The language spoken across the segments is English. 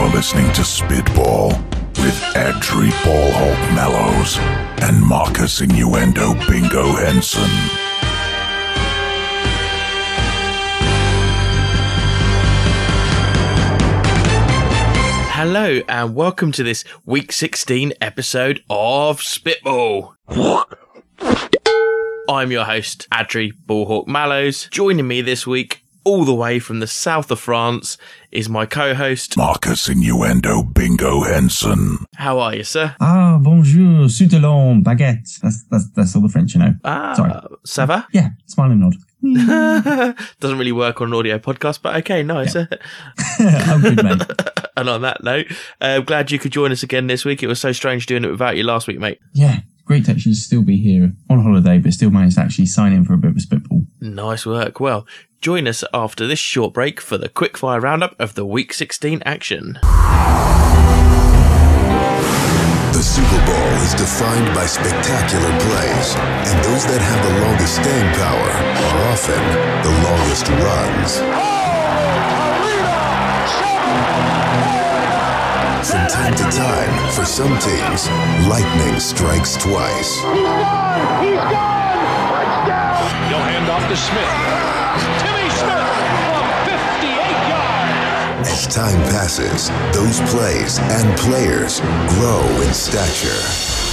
You're listening to Spitball with Adri Ballhawk Mallows and Marcus Innuendo Bingo Henson. Hello and welcome to this week 16 episode of Spitball. I'm your host, Adri Ballhawk Mallows. Joining me this week, all the way from the south of France, is my co-host. Marcus Innuendo Bingo Henson. How are you, sir? Ah, bonjour, soutelon, baguette. That's, that's, that's all the French, you know. Ah, Sorry. ça va? Yeah, smile and nod. Doesn't really work on an audio podcast, but okay, nice. I'm good, mate. and on that note, uh, I'm glad you could join us again this week. It was so strange doing it without you last week, mate. Yeah, great to actually still be here on holiday, but still managed to actually sign in for a bit of a spitball. Nice work. Well, join us after this short break for the quickfire roundup of the Week 16 action. The Super Bowl is defined by spectacular plays, and those that have the longest staying power are often the longest runs. From time to time, for some teams, lightning strikes twice. He'll hand off to Smith. Timmy Smith from 58 yards. As time passes, those plays and players grow in stature.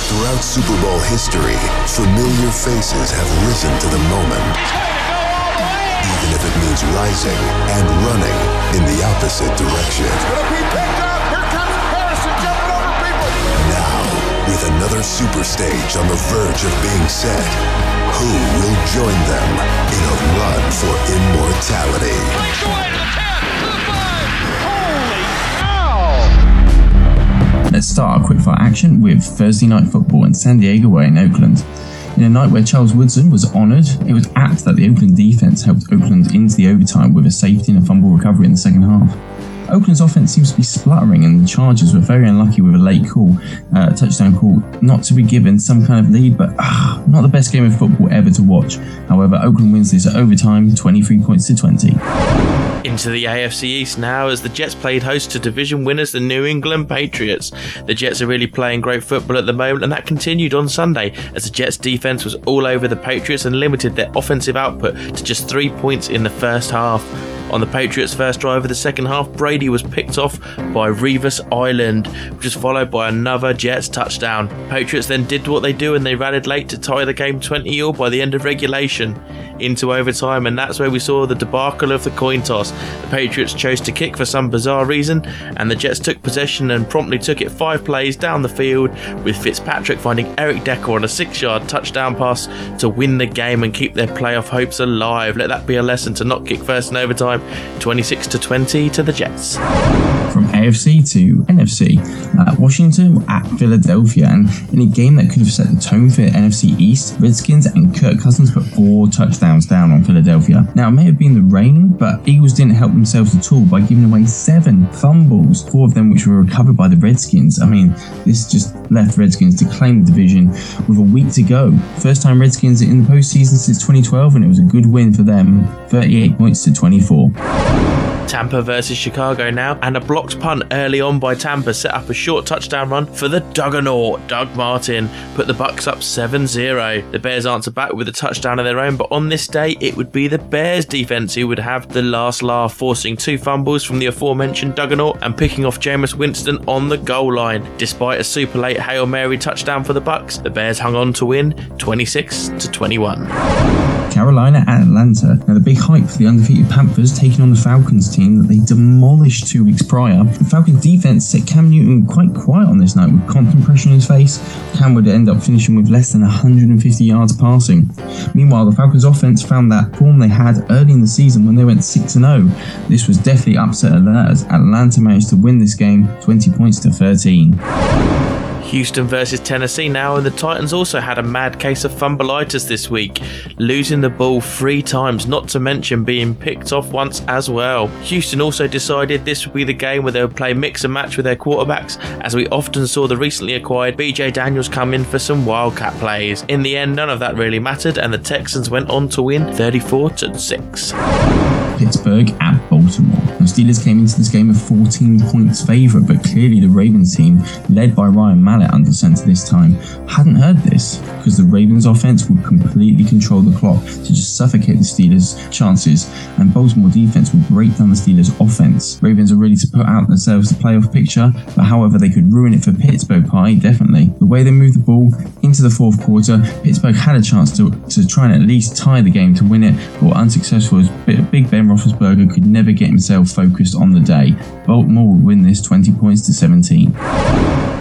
Throughout Super Bowl history, familiar faces have risen to the moment, even if it means rising and running in the opposite direction. Now, with another super stage on the verge of being set, who will join them in a run for immortality? Breaks away to the 10, to the 5. Holy cow! Let's start our quickfire action with Thursday night football in San Diego away in Oakland. In a night where Charles Woodson was honoured, it was apt that the Oakland defence helped Oakland into the overtime with a safety and a fumble recovery in the second half. Oakland's offense seems to be spluttering, and the Chargers were very unlucky with a late call, uh, touchdown call, not to be given some kind of lead, but ah, not the best game of football ever to watch. However, Oakland wins this at overtime, 23 points to 20. Into the AFC East now as the Jets played host to division winners, the New England Patriots. The Jets are really playing great football at the moment, and that continued on Sunday as the Jets defense was all over the Patriots and limited their offensive output to just three points in the first half. On the Patriots' first drive of the second half, Brady was picked off by Revis Island, which was followed by another Jets touchdown. Patriots then did what they do and they rallied late to tie the game 20 all by the end of regulation into overtime, and that's where we saw the debacle of the coin toss. The Patriots chose to kick for some bizarre reason, and the Jets took possession and promptly took it five plays down the field, with Fitzpatrick finding Eric Decker on a six yard touchdown pass to win the game and keep their playoff hopes alive. Let that be a lesson to not kick first in overtime. 26 to 20 to the Jets. From AFC to NFC, uh, Washington at Philadelphia, and in a game that could have set the tone for the NFC East, Redskins and Kirk Cousins put four touchdowns down on Philadelphia. Now, it may have been the rain, but Eagles didn't help themselves at all by giving away seven fumbles, four of them which were recovered by the Redskins. I mean, this just left Redskins to claim the division with a week to go. First time Redskins in the postseason since 2012, and it was a good win for them 38 points to 24. Tampa versus Chicago now, and a blocked punt early on by Tampa set up a short touchdown run for the Duggernaut. Doug Martin put the Bucks up 7-0. The Bears answer back with a touchdown of their own, but on this day it would be the Bears defense who would have the last laugh, forcing two fumbles from the aforementioned Duggernaut and picking off Jameis Winston on the goal line. Despite a super late Hail Mary touchdown for the Bucks, the Bears hung on to win 26 to 21. Carolina at Atlanta. Now, the big hype for the undefeated Panthers taking on the Falcons team that they demolished two weeks prior. The Falcons defense set Cam Newton quite quiet on this night with constant pressure in his face. Cam would end up finishing with less than 150 yards passing. Meanwhile, the Falcons offense found that form they had early in the season when they went 6 0. This was definitely upset alert as Atlanta managed to win this game 20 points to 13. Houston versus Tennessee now, and the Titans also had a mad case of fumbleitis this week, losing the ball three times, not to mention being picked off once as well. Houston also decided this would be the game where they would play mix and match with their quarterbacks, as we often saw the recently acquired BJ Daniels come in for some wildcat plays. In the end, none of that really mattered, and the Texans went on to win 34 to 6. Pittsburgh at Baltimore. The Steelers came into this game a 14 points favourite, but clearly the Ravens team, led by Ryan Mallett under centre this time, hadn't heard this because the Ravens offense would completely control the clock to just suffocate the Steelers' chances, and Baltimore defense would break down the Steelers' offense. Ravens are ready to put out themselves the playoff picture, but however, they could ruin it for Pittsburgh Pie, definitely. The way they moved the ball into the fourth quarter, Pittsburgh had a chance to, to try and at least tie the game to win it, but unsuccessful as Big Ben Roethlisberger could never get himself focused on the day. Baltimore would win this 20 points to 17.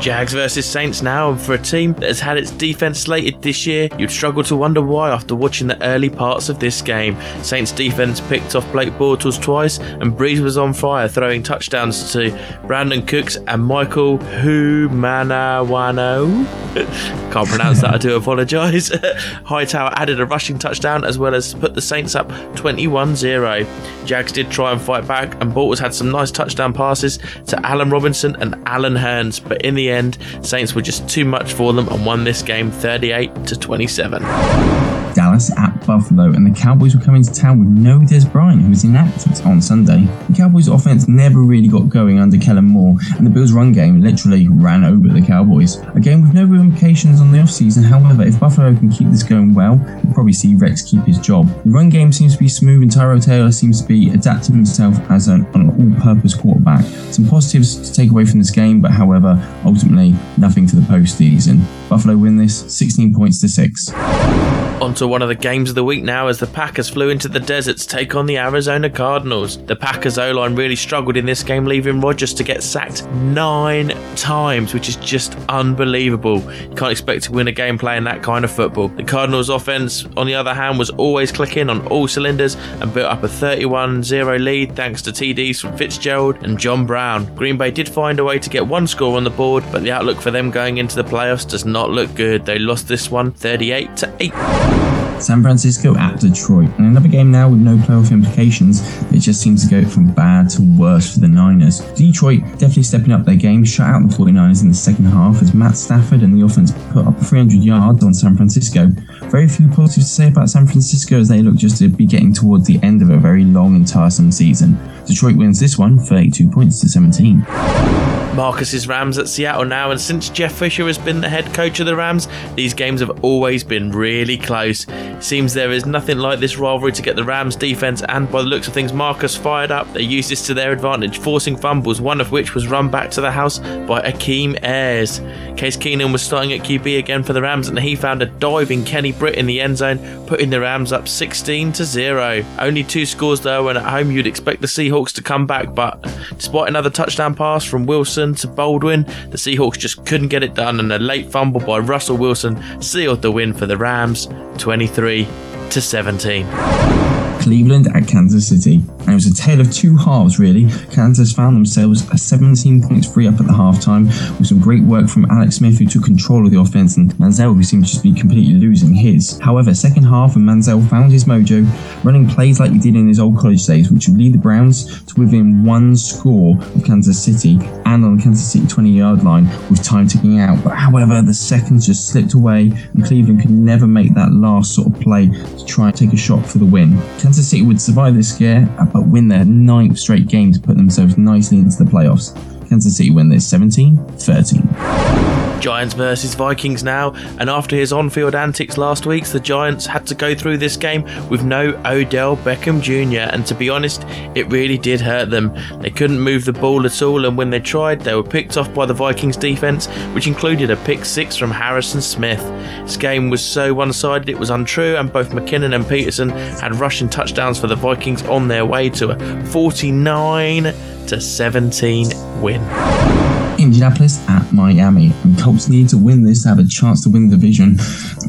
Jags versus Saints now, and for a team that has had its defense slated this year, you'd struggle to wonder why after watching the early parts of this game. Saints defense picked off Blake Bortles twice, and Brees was on fire, throwing touchdowns to Brandin Cooks and Michael Humanawano. Can't pronounce that, I do apologise. Hightower added a rushing touchdown as well as put the Saints up 21 0. Jags did try and fight back, and Bortles had some nice touchdown passes to Allen Robinson and Allen Hurns, but in the end, Saints were just too much for them and won this game 38 to 27. Dallas at Buffalo, and the Cowboys were coming to town with no Dez Bryant, who was inactive on Sunday. The Cowboys' offense never really got going under Kellen Moore, and the Bills' run game literally ran over the Cowboys. A game with no ramifications on the offseason, however, if Buffalo can keep this going well, we'll probably see Rex keep his job. The run game seems to be smooth, and Tyrod Taylor seems to be adapting himself as an, an all purpose quarterback. Some positives to take away from this game, but however, ultimately, nothing for the postseason. Buffalo win this 16 points to 6. On to one of the games of the week now as the Packers flew into the desert to take on the Arizona Cardinals. The Packers O line really struggled in this game, leaving Rodgers to get sacked nine times, which is just unbelievable. You can't expect to win a game playing that kind of football. The Cardinals offense, on the other hand, was always clicking on all cylinders and built up a 31 0 lead thanks to TDs from Fitzgerald and John Brown. Green Bay did find a way to get one score on the board, but the outlook for them going into the playoffs does not look good. They lost this one 38 to 8. San Francisco at Detroit. And another game now with no playoff implications, it just seems to go from bad to worse for the Niners. Detroit definitely stepping up their game, shut out the 49ers in the second half as Matt Stafford and the offense put up 300 yards on San Francisco. Very few positives to say about San Francisco as they look just to be getting towards the end of a very long and tiresome season. Detroit wins this one, 32 points to 17. Marcus's Rams at Seattle now, and since Jeff Fisher has been the head coach of the Rams, these games have always been really close. Seems there is nothing like this rivalry to get the Rams defense, and by the looks of things, Marcus fired up. They used this to their advantage, forcing fumbles, one of which was run back to the house by Akeem Ayers. Case Keenum was starting at QB again for the Rams, and he found a diving Kenny Britt in the end zone, putting the Rams up 16 to 0. Only two scores though, and at home you'd expect the Seahawks to come back, but despite another touchdown pass from Wilson to Baldwin, the Seahawks just couldn't get it done, and a late fumble by Russell Wilson sealed the win for the Rams 23 to 17. Cleveland at Kansas City. And it was a tale of two halves, really. Kansas found themselves a 17 points free up at the halftime with some great work from Alex Smith, who took control of the offense, and Manziel, who seemed to be completely losing his. However, second half, and Manziel found his mojo, running plays like he did in his old college days, which would lead the Browns to within one score of Kansas City and on the Kansas City 20 yard line with time ticking out. But however, the seconds just slipped away, and Cleveland could never make that last sort of play to try and take a shot for the win. Kansas City would survive this scare, but win their ninth straight game to put themselves nicely into the playoffs. Kansas City win this 17 13. Giants versus Vikings now, and after his on field antics last week, the Giants had to go through this game with no Odell Beckham Jr., and to be honest, it really did hurt them. They couldn't move the ball at all, and when they tried, they were picked off by the Vikings defense, which included a pick six from Harrison Smith. This game was so one sided it was untrue, and both McKinnon and Peterson had rushing touchdowns for the Vikings on their way to a 49 to 17 win. Indianapolis at Miami. And Colts need to win this to have a chance to win the division,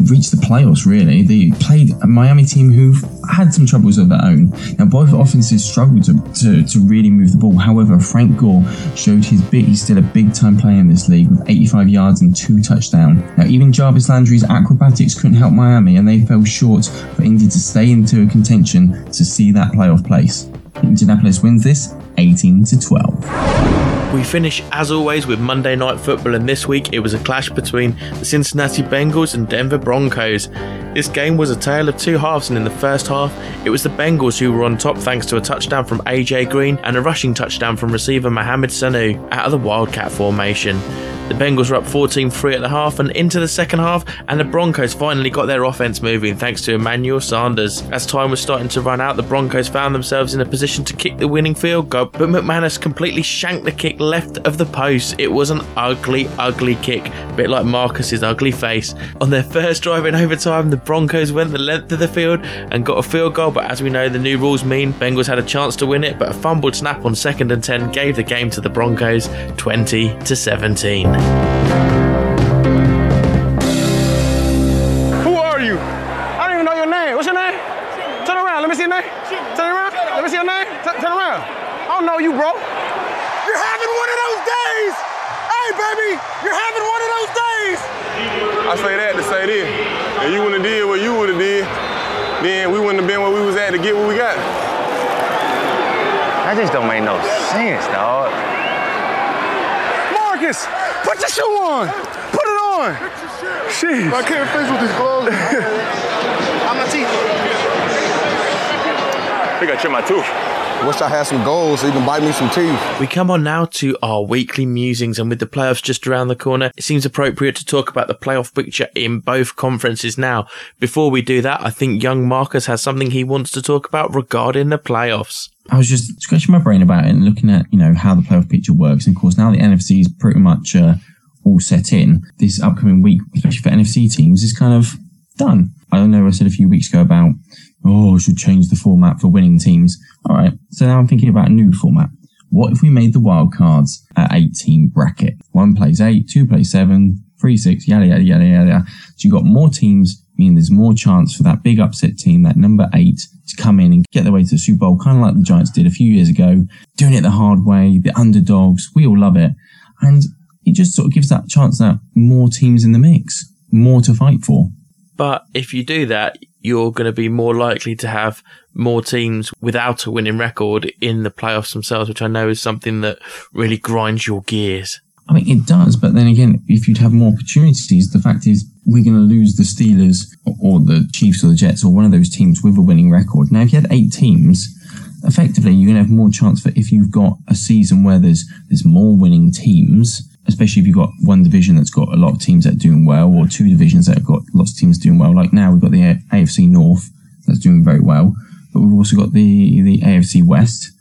reach the playoffs, really. They played a Miami team who've had some troubles of their own. Now, both offenses struggled to, to, to really move the ball. However, Frank Gore showed his bit. He's still a big time player in this league with 85 yards and two touchdowns. Now, even Jarvis Landry's acrobatics couldn't help Miami, and they fell short for Indy to stay into a contention to see that playoff place. Indianapolis wins this 18 to 12. We finish, as always, with Monday Night Football, and this week it was a clash between the Cincinnati Bengals and Denver Broncos. This game was a tale of two halves, and in the first half, it was the Bengals who were on top thanks to a touchdown from AJ Green and a rushing touchdown from receiver Mohamed Sanu out of the Wildcat formation. The Bengals were up 14 3 at the half and into the second half, and the Broncos finally got their offense moving thanks to Emmanuel Sanders. As time was starting to run out, the Broncos found themselves in a position to kick the winning field goal, but McManus completely shanked the kick left of the post. It was an ugly, ugly kick, a bit like Marcus's ugly face. On their first drive in overtime, the Broncos went the length of the field and got a field goal, but as we know, the new rules mean Bengals had a chance to win it, but a fumbled snap on second and 10 gave the game to the Broncos 20 to 17. Who are you? I don't even know your name. What's your name? Turn around. Let me see your name. Turn around. Let me see your name. Turn, turn around. I don't know you, bro. You're having one of those days. Hey, baby, you're having one of those days. I say that to say this. If you wouldn't have did what you would have did, then we wouldn't have been where we was at to get what we got. That just don't make no sense, dog. Marcus, put your shoe on. Put it on. Jeez. I can't face with these clothes. I'm a teeth. I think I trim my tooth. Wish I had some gold so you can bite me some teeth. We come on now to our weekly musings, and with the playoffs just around the corner, it seems appropriate to talk about the playoff picture in both conferences now. Before we do that, I think young Marcus has something he wants to talk about regarding the playoffs. I was just scratching my brain about it and looking at, you know, how the playoff picture works. And of course, now the NFC is pretty much uh, all set in. This upcoming week, especially for NFC teams, is kind of done. I don't know. I said a few weeks ago about, oh, should change the format for winning teams. All right. So now I'm thinking about a new format. What if we made the wild cards a eight team bracket? One plays eight, two plays seven, three, six, yada, yada, yada, yada. So you've got more teams, meaning there's more chance for that big upset team, that number eight, to come in and get their way to the Super Bowl, kind of like the Giants did a few years ago, doing it the hard way, the underdogs. We all love it. And it just sort of gives that chance that more teams in the mix, more to fight for. But if you do that, you're going to be more likely to have more teams without a winning record in the playoffs themselves, which I know is something that really grinds your gears. I mean, it does, but then again, if you'd have more opportunities, the fact is we're going to lose the Steelers or the Chiefs or the Jets or one of those teams with a winning record. Now, if you had eight teams, effectively you're going to have more chance for if you've got a season where there's there's more winning teams, especially if you've got one division that's got a lot of teams that are doing well, or two divisions that have got lots of teams doing well. Like now we've got the AFC North that's doing very well, but we've also got the the AFC West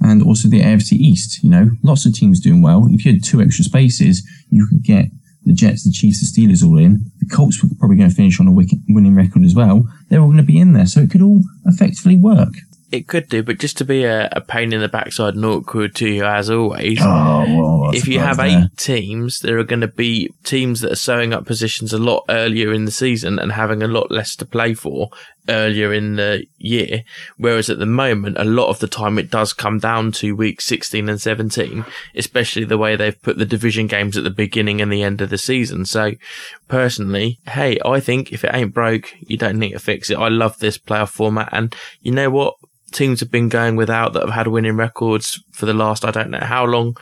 and also the AFC East. You know, lots of teams doing well. If you had two extra spaces, you could get the Jets, the Chiefs, the Steelers all in. The Colts were probably going to finish on a winning record as well. They're all going to be in there, so it could all effectively work. It could do, but just to be a, a pain in the backside and awkward to you as always. Oh, well, if you have eight teams, there are going to be teams that are sewing up positions a lot earlier in the season and having a lot less to play for earlier in the year. Whereas at the moment, a lot of the time it does come down to week 16 and 17, especially the way they've put the division games at the beginning and the end of the season. So personally, hey, I think if it ain't broke, you don't need to fix it. I love this playoff format. And you know what? Teams have been going without that have had winning records for the last, I don't know how long.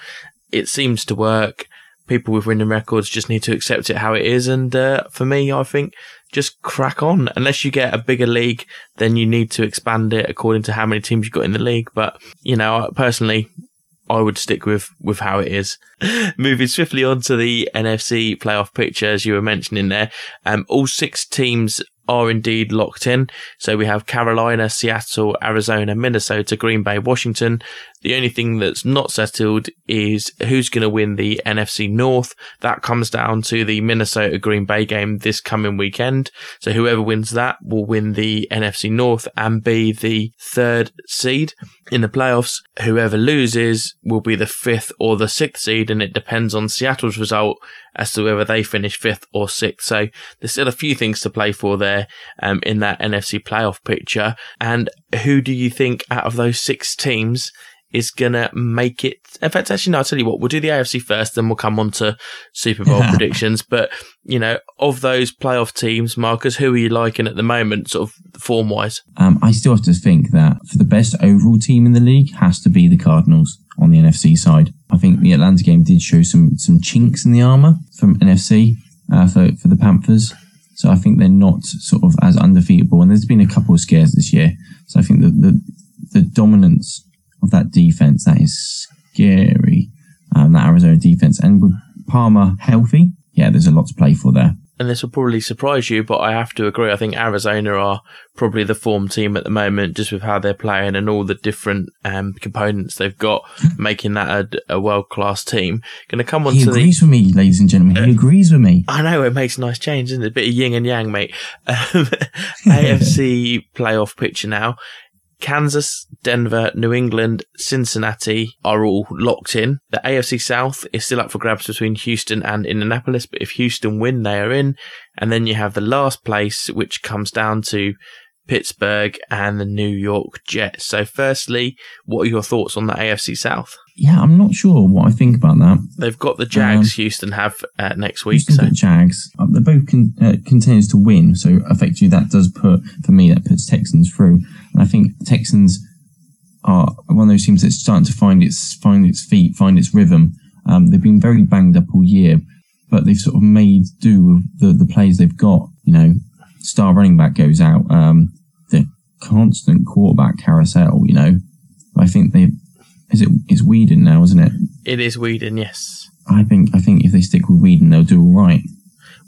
It seems to work. People with winning records just need to accept it how it is. And uh, for me, I think just crack on. Unless you get a bigger league, then you need to expand it according to how many teams you've got in the league. But, you know, personally, I would stick with, with how it is. Moving swiftly on to the NFC playoff picture, as you were mentioning there. Um, all six teams are indeed locked in. So we have Carolina, Seattle, Arizona, Minnesota, Green Bay, Washington. The only thing that's not settled is who's going to win the NFC North. That comes down to the Minnesota Green Bay game this coming weekend. So whoever wins that will win the NFC North and be the third seed in the playoffs. Whoever loses will be the fifth or the sixth seed, and it depends on Seattle's result as to whether they finish fifth or sixth. So there's still a few things to play for there um, in that NFC playoff picture. And who do you think out of those six teams is going to make it. In fact, actually, no, I'll tell you what, we'll do the AFC first, then we'll come on to Super Bowl predictions. But, you know, of those playoff teams, Marcus, who are you liking at the moment, sort of form wise? Um, I still have to think that for the best overall team in the league has to be the Cardinals on the NFC side. I think the Atlanta game did show some some chinks in the armor from NFC uh, for for the Panthers. So I think they're not sort of as undefeatable. And there's been a couple of scares this year. So I think that the the dominance of that defense that is scary. Um, that Arizona defense and with Palmer healthy, yeah, there's a lot to play for there and this will probably surprise you, but I have to agree. I think Arizona are probably the form team at the moment, just with how they're playing and all the different um, components they've got, making that a, a world class team. Going to come on he to agrees the. with me, ladies and gentlemen. He agrees with me. I know it makes a nice change, isn't it? A bit of yin and yang, mate. Um, AFC playoff picture now. Kansas, Denver, New England, Cincinnati are all locked in. The AFC South is still up for grabs between Houston and Indianapolis, but if Houston win, they are in. And then you have the last place, which comes down to Pittsburgh and the New York Jets. So, firstly, what are your thoughts on the AFC South? Yeah, I'm not sure what I think about that. They've got the Jags. Um, Houston have uh, next week. Houston so. Jags. Uh, they're both con- uh, to win, so effectively that does put for me that puts Texans through. And I think Texans are one of those teams that's starting to find its find its feet, find its rhythm. Um, they've been very banged up all year, but they've sort of made do with the the players they've got. You know, star running back goes out. Um, the constant quarterback carousel. You know, I think they is it it's Weeden now, isn't it? It is Weeden, yes. I think I think if they stick with Weeden, they'll do all right.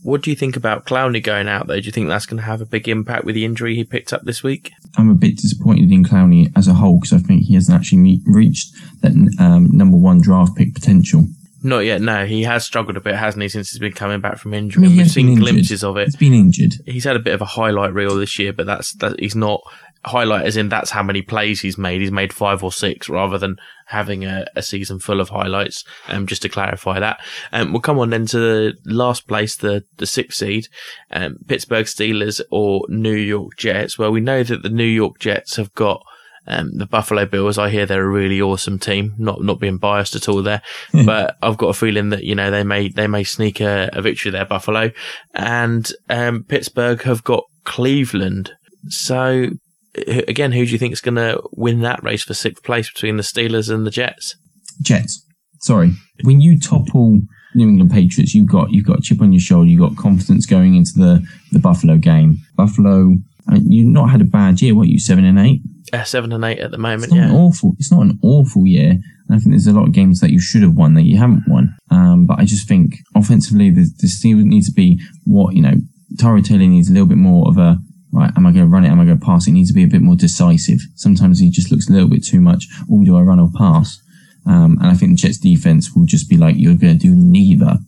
What do you think about Clowney going out though? Do you think that's going to have a big impact with the injury he picked up this week? I'm a bit disappointed in Clowney as a whole because I think he hasn't actually meet, reached that um, number one draft pick potential. Not yet. No, he has struggled a bit, hasn't he, since he's been coming back from injury? I mean, We've seen glimpses of it. He's been injured. He's had a bit of a highlight reel this year, but that's that. He's not highlight as in that's how many plays he's made. He's made five or six rather than having a, a season full of highlights. Um, just to clarify that. Um, we'll come on then to the last place, the the sixth seed, um, Pittsburgh Steelers or New York Jets. Well, we know that the New York Jets have got um, the Buffalo Bills, I hear they're a really awesome team. Not not being biased at all there, but I've got a feeling that you know they may they may sneak a, a victory there, Buffalo, and um, Pittsburgh have got Cleveland. So again, who do you think is going to win that race for sixth place between the Steelers and the Jets? Jets. Sorry, when you topple New England Patriots, you've got you've got a chip on your shoulder. You've got confidence going into the the Buffalo game. Buffalo, I mean, you've not had a bad year. What you seven and eight? Uh, seven and eight at the moment. It's yeah, awful. It's not an awful year. And I think there's a lot of games that you should have won that you haven't won. Um, but I just think offensively, the, the still needs to be what you know. Tyrod Taylor needs a little bit more of a right, am I going to run it? Am I going to pass it? it? needs to be a bit more decisive. Sometimes he just looks a little bit too much. Oh, do I run or pass? Um, and I think the Jets defense will just be like, you're going to do neither.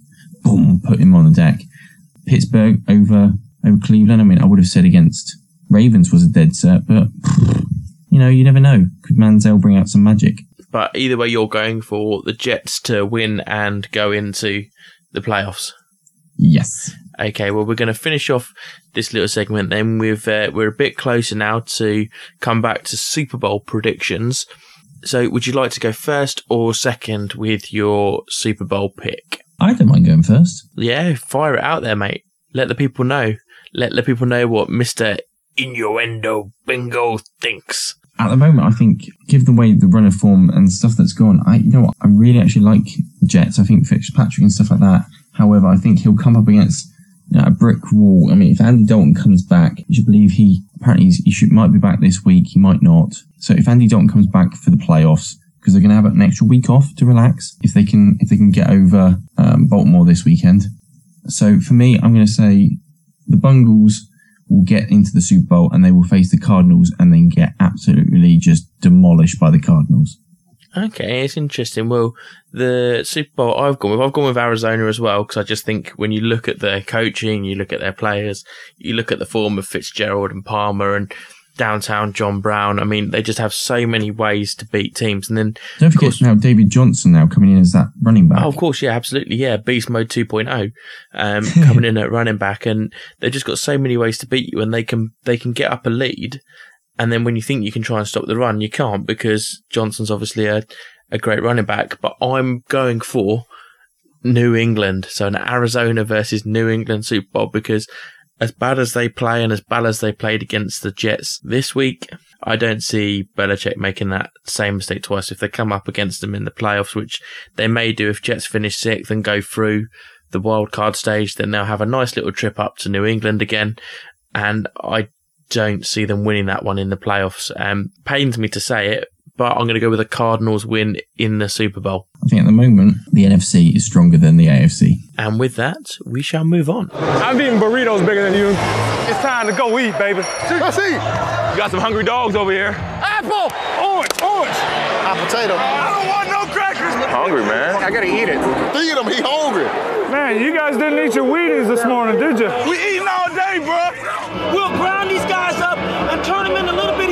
Boom, put him on the deck. Pittsburgh over, over Cleveland. I mean, I would have said against Ravens was a dead set, but you know, you never know. Could Manziel bring out some magic? But either way, you're going for the Jets to win and go into the playoffs. Yes. Okay, well, we're going to finish off this little segment then. We've, uh, we're a bit closer now to come back to Super Bowl predictions. So, would you like to go first or second with your Super Bowl pick? I don't mind going first. Yeah, fire it out there, mate. Let the people know. Let the people know what Mr. Innuendo Bingo thinks. At the moment, I think, given the way the runner form and stuff that's gone, I you know what, I really actually like Jets. I think Fitzpatrick and stuff like that. However, I think he'll come up against you know, a brick wall. I mean, if Andy Dalton comes back, you should believe he apparently he should might be back this week. He might not. So if Andy Dalton comes back for the playoffs, because they're going to have an extra week off to relax, if they can if they can get over um, Baltimore this weekend. So for me, I'm going to say the Bungles will get into the Super Bowl and they will face the Cardinals and then get absolutely just demolished by the Cardinals. Okay, it's interesting. Well, the Super Bowl I've gone with, I've gone with Arizona as well because I just think when you look at their coaching, you look at their players, you look at the form of Fitzgerald and Palmer and downtown John Brown. I mean, they just have so many ways to beat teams. And then don't forget course, now David Johnson now coming in as that running back. Oh, of course, yeah, absolutely, yeah, Beast Mode 2.0 um, coming in at running back, and they've just got so many ways to beat you, and they can they can get up a lead And then when you think you can try and stop the run, you can't because Johnson's obviously a, a great running back. But I'm going for New England. So an Arizona versus New England Super Bowl because as bad as they play and as bad as they played against the Jets this week, I don't see Belichick making that same mistake twice. If they come up against them in the playoffs, which they may do if Jets finish sixth and go through the wild card stage, then they'll have a nice little trip up to New England again. And I don't see them winning that one in the playoffs. Um, pains me to say it, but I'm going to go with the Cardinals win in the Super Bowl. I think at the moment, the NFC is stronger than the AFC. And with that, we shall move on. I'm eating burritos bigger than you. It's time to go eat, baby. Let's eat. You got some hungry dogs over here. Apple, orange, orange. Hot potato. I don't want no crackers. Hungry, man. I gotta eat it. Feed him, he hungry. Man, you guys didn't eat your Wheaties this morning, did you? We eating all day, bro. We'll ground these guys up and turn them into little bitty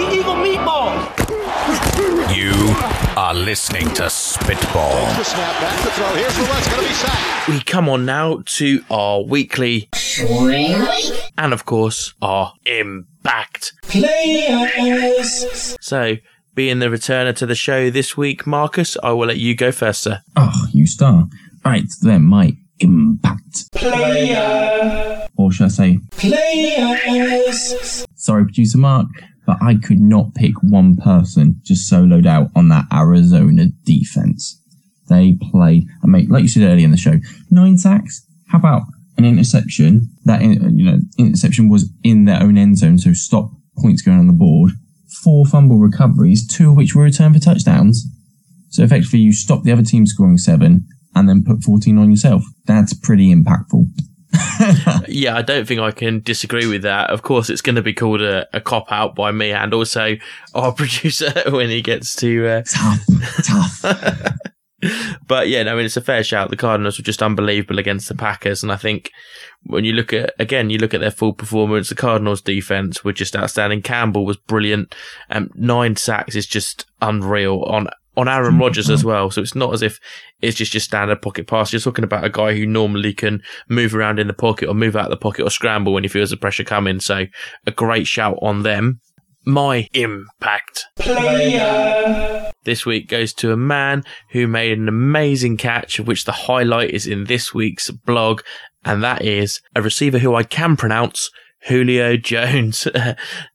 are listening to Spitball. The snap back to throw. Here's the run. It's gonna be sacked. We come on now to our weekly and, of course, our impact. players. So, being the returner to the show this week, Marcus, I will let you go first, sir. Oh, you star. Right, then my impact. player, Or should I say players? Sorry, producer Mark, but I could not pick one person just soloed out on that Arizona defense. They played, I mean, like you said earlier in the show, nine sacks. How about an interception? That you know, interception was in their own end zone, so stop points going on the board. Four fumble recoveries, two of which were returned for touchdowns. So effectively, you stop the other team scoring seven and then put 14 on yourself. That's pretty impactful. Yeah, I don't think I can disagree with that. Of course, it's going to be called a, a cop out by me and also our producer when he gets to. Uh, Tough, tough. but yeah, no, I mean, it's a fair shout. The Cardinals were just unbelievable against the Packers. And I think when you look at, again, you look at their full performance, the Cardinals defense were just outstanding. Campbell was brilliant. Um, nine sacks is just unreal on, on Aaron hmm. Rodgers as hmm. well. So it's not as if it's just your standard pocket pass. You're talking about a guy who normally can move around in the pocket or move out of the pocket or scramble when he feels the pressure coming. So a great shout on them. My impact player this week goes to a man who made an amazing catch, of which the highlight is in this week's blog, and that is a receiver who I can pronounce, Julio Jones.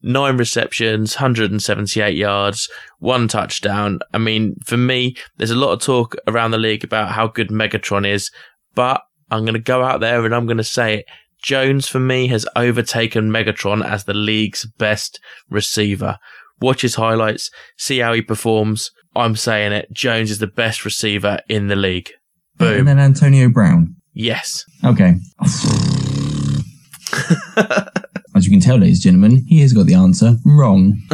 Nine receptions, 178 yards, one touchdown. I mean, for me, there's a lot of talk around the league about how good Megatron is, but I'm going to go out there and I'm going to say it. Jones, for me, has overtaken Megatron as the league's best receiver. Watch his highlights, see how he performs. I'm saying it. Jones is the best receiver in the league. Boom. And then Antonio Brown. Yes. Okay. As you can tell, ladies and gentlemen, he has got the answer wrong.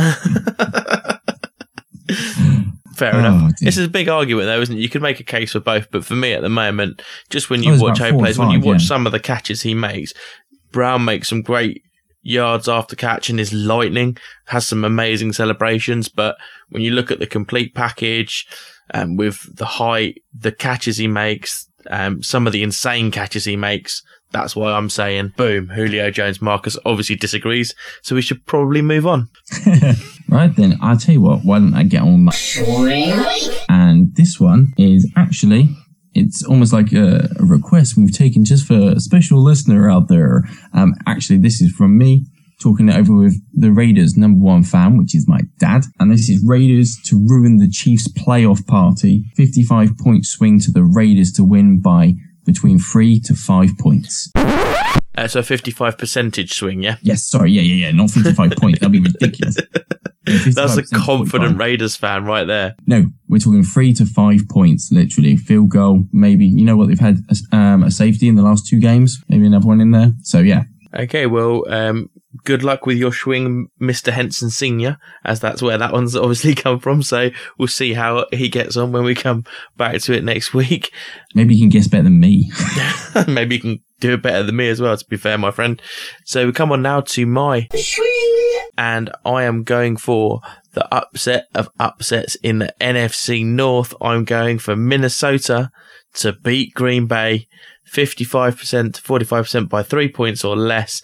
Fair Oh, enough. dear. This is a big argument, though, isn't it? You could make a case for both, but for me at the moment, just when you Oh, watch how he four or plays, when you watch yeah. some of the catches he makes, Brown makes some great yards after catch and is lightning, has some amazing celebrations, but when you look at the complete package, um, with the height, the catches he makes, um, some of the insane catches he makes, that's why I'm saying, boom, Julio Jones. Marcus obviously disagrees, so we should probably move on. Right then, I'll tell you what, why don't I get on that? And this one is actually, it's almost like a, a request we've taken just for a special listener out there. Um, actually, this is from me talking it over with the Raiders number one fan, which is my dad. And this is Raiders to ruin the Chiefs playoff party. 55 point swing to the Raiders to win by between three to five points. Uh, so a 55 percentage swing, yeah? Yes, sorry, yeah, yeah, yeah, not 55 points. That'd be ridiculous. Yeah, That's a confident 45. Raiders fan right there. No, we're talking three to five points, literally. Field goal, maybe. You know what? They've had a, um, a safety in the last two games, maybe another one in there. So, yeah. Okay, well, um, good luck with your swing, Mr. Henson Senior, as that's where that one's obviously come from. So we'll see how he gets on when we come back to it next week. Maybe you can guess better than me. Maybe you can do it better than me as well, to be fair, my friend. So we come on now to my, swing. and I am going for the upset of upsets in the NFC North. I'm going for Minnesota to beat Green Bay 55% to 45% by three points or less.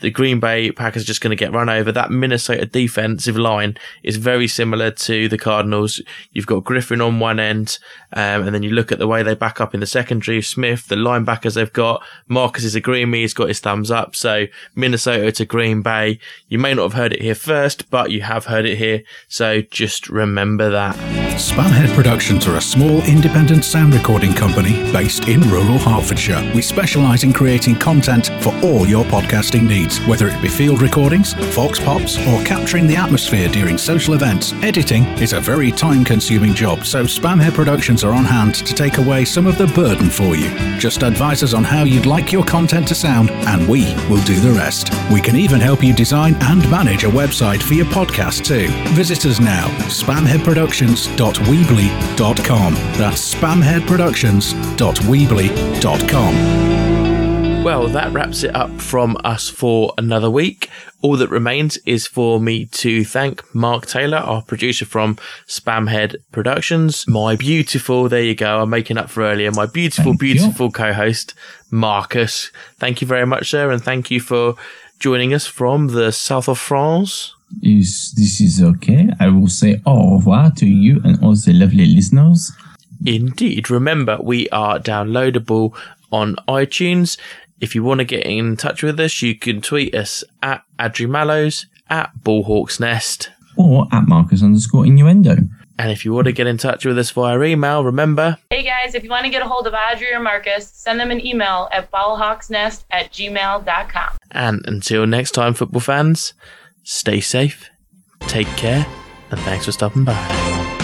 The Green Bay Packers are just going to get run over. That Minnesota defensive line is very similar to the Cardinals. You've got Griffin on one end, um, and then you look at the way they back up in the secondary. Smith, the linebackers they've got. Marcus is agreeing me. He's got his thumbs up. So Minnesota to Green Bay. You may not have heard it here first, but you have heard it here. So just remember that. Spamhead Productions are a small independent sound recording company based in rural Hertfordshire. We specialise in creating content for all your podcasting needs, whether it be field recordings, Vox Pops, or capturing the atmosphere during social events. Editing is a very time consuming job, so Spamhead Productions are on hand to take away some of the burden for you. Just advise us on how you'd like your content to sound, and we will do the rest. We can even help you design and manage a website for your podcast too. Visit us now, spamheadproductions.weebly.com. That's spamheadproductions.weebly.com. Well, that wraps it up from us for another week. All that remains is for me to thank Mark Taylor, our producer from Spamhead Productions, my beautiful, there you go, I'm making up for earlier, my beautiful, Thank beautiful co host, Marcus. Thank you very much, sir, and thank you for joining us from the south of France. Is this is okay? I will say au revoir to you and all the lovely listeners. Indeed. Remember, we are downloadable on iTunes. If you want to get in touch with us, you can tweet us at Adri Mallows, at Ballhawks Nest. Or at Marcus underscore innuendo. And if you want to get in touch with us via email, remember, Hey guys, if you want to get a hold of Audrey or Marcus, send them an email at ballhawksnest at gmail.com. and until next time, football fans, stay safe, take care, and thanks for stopping by.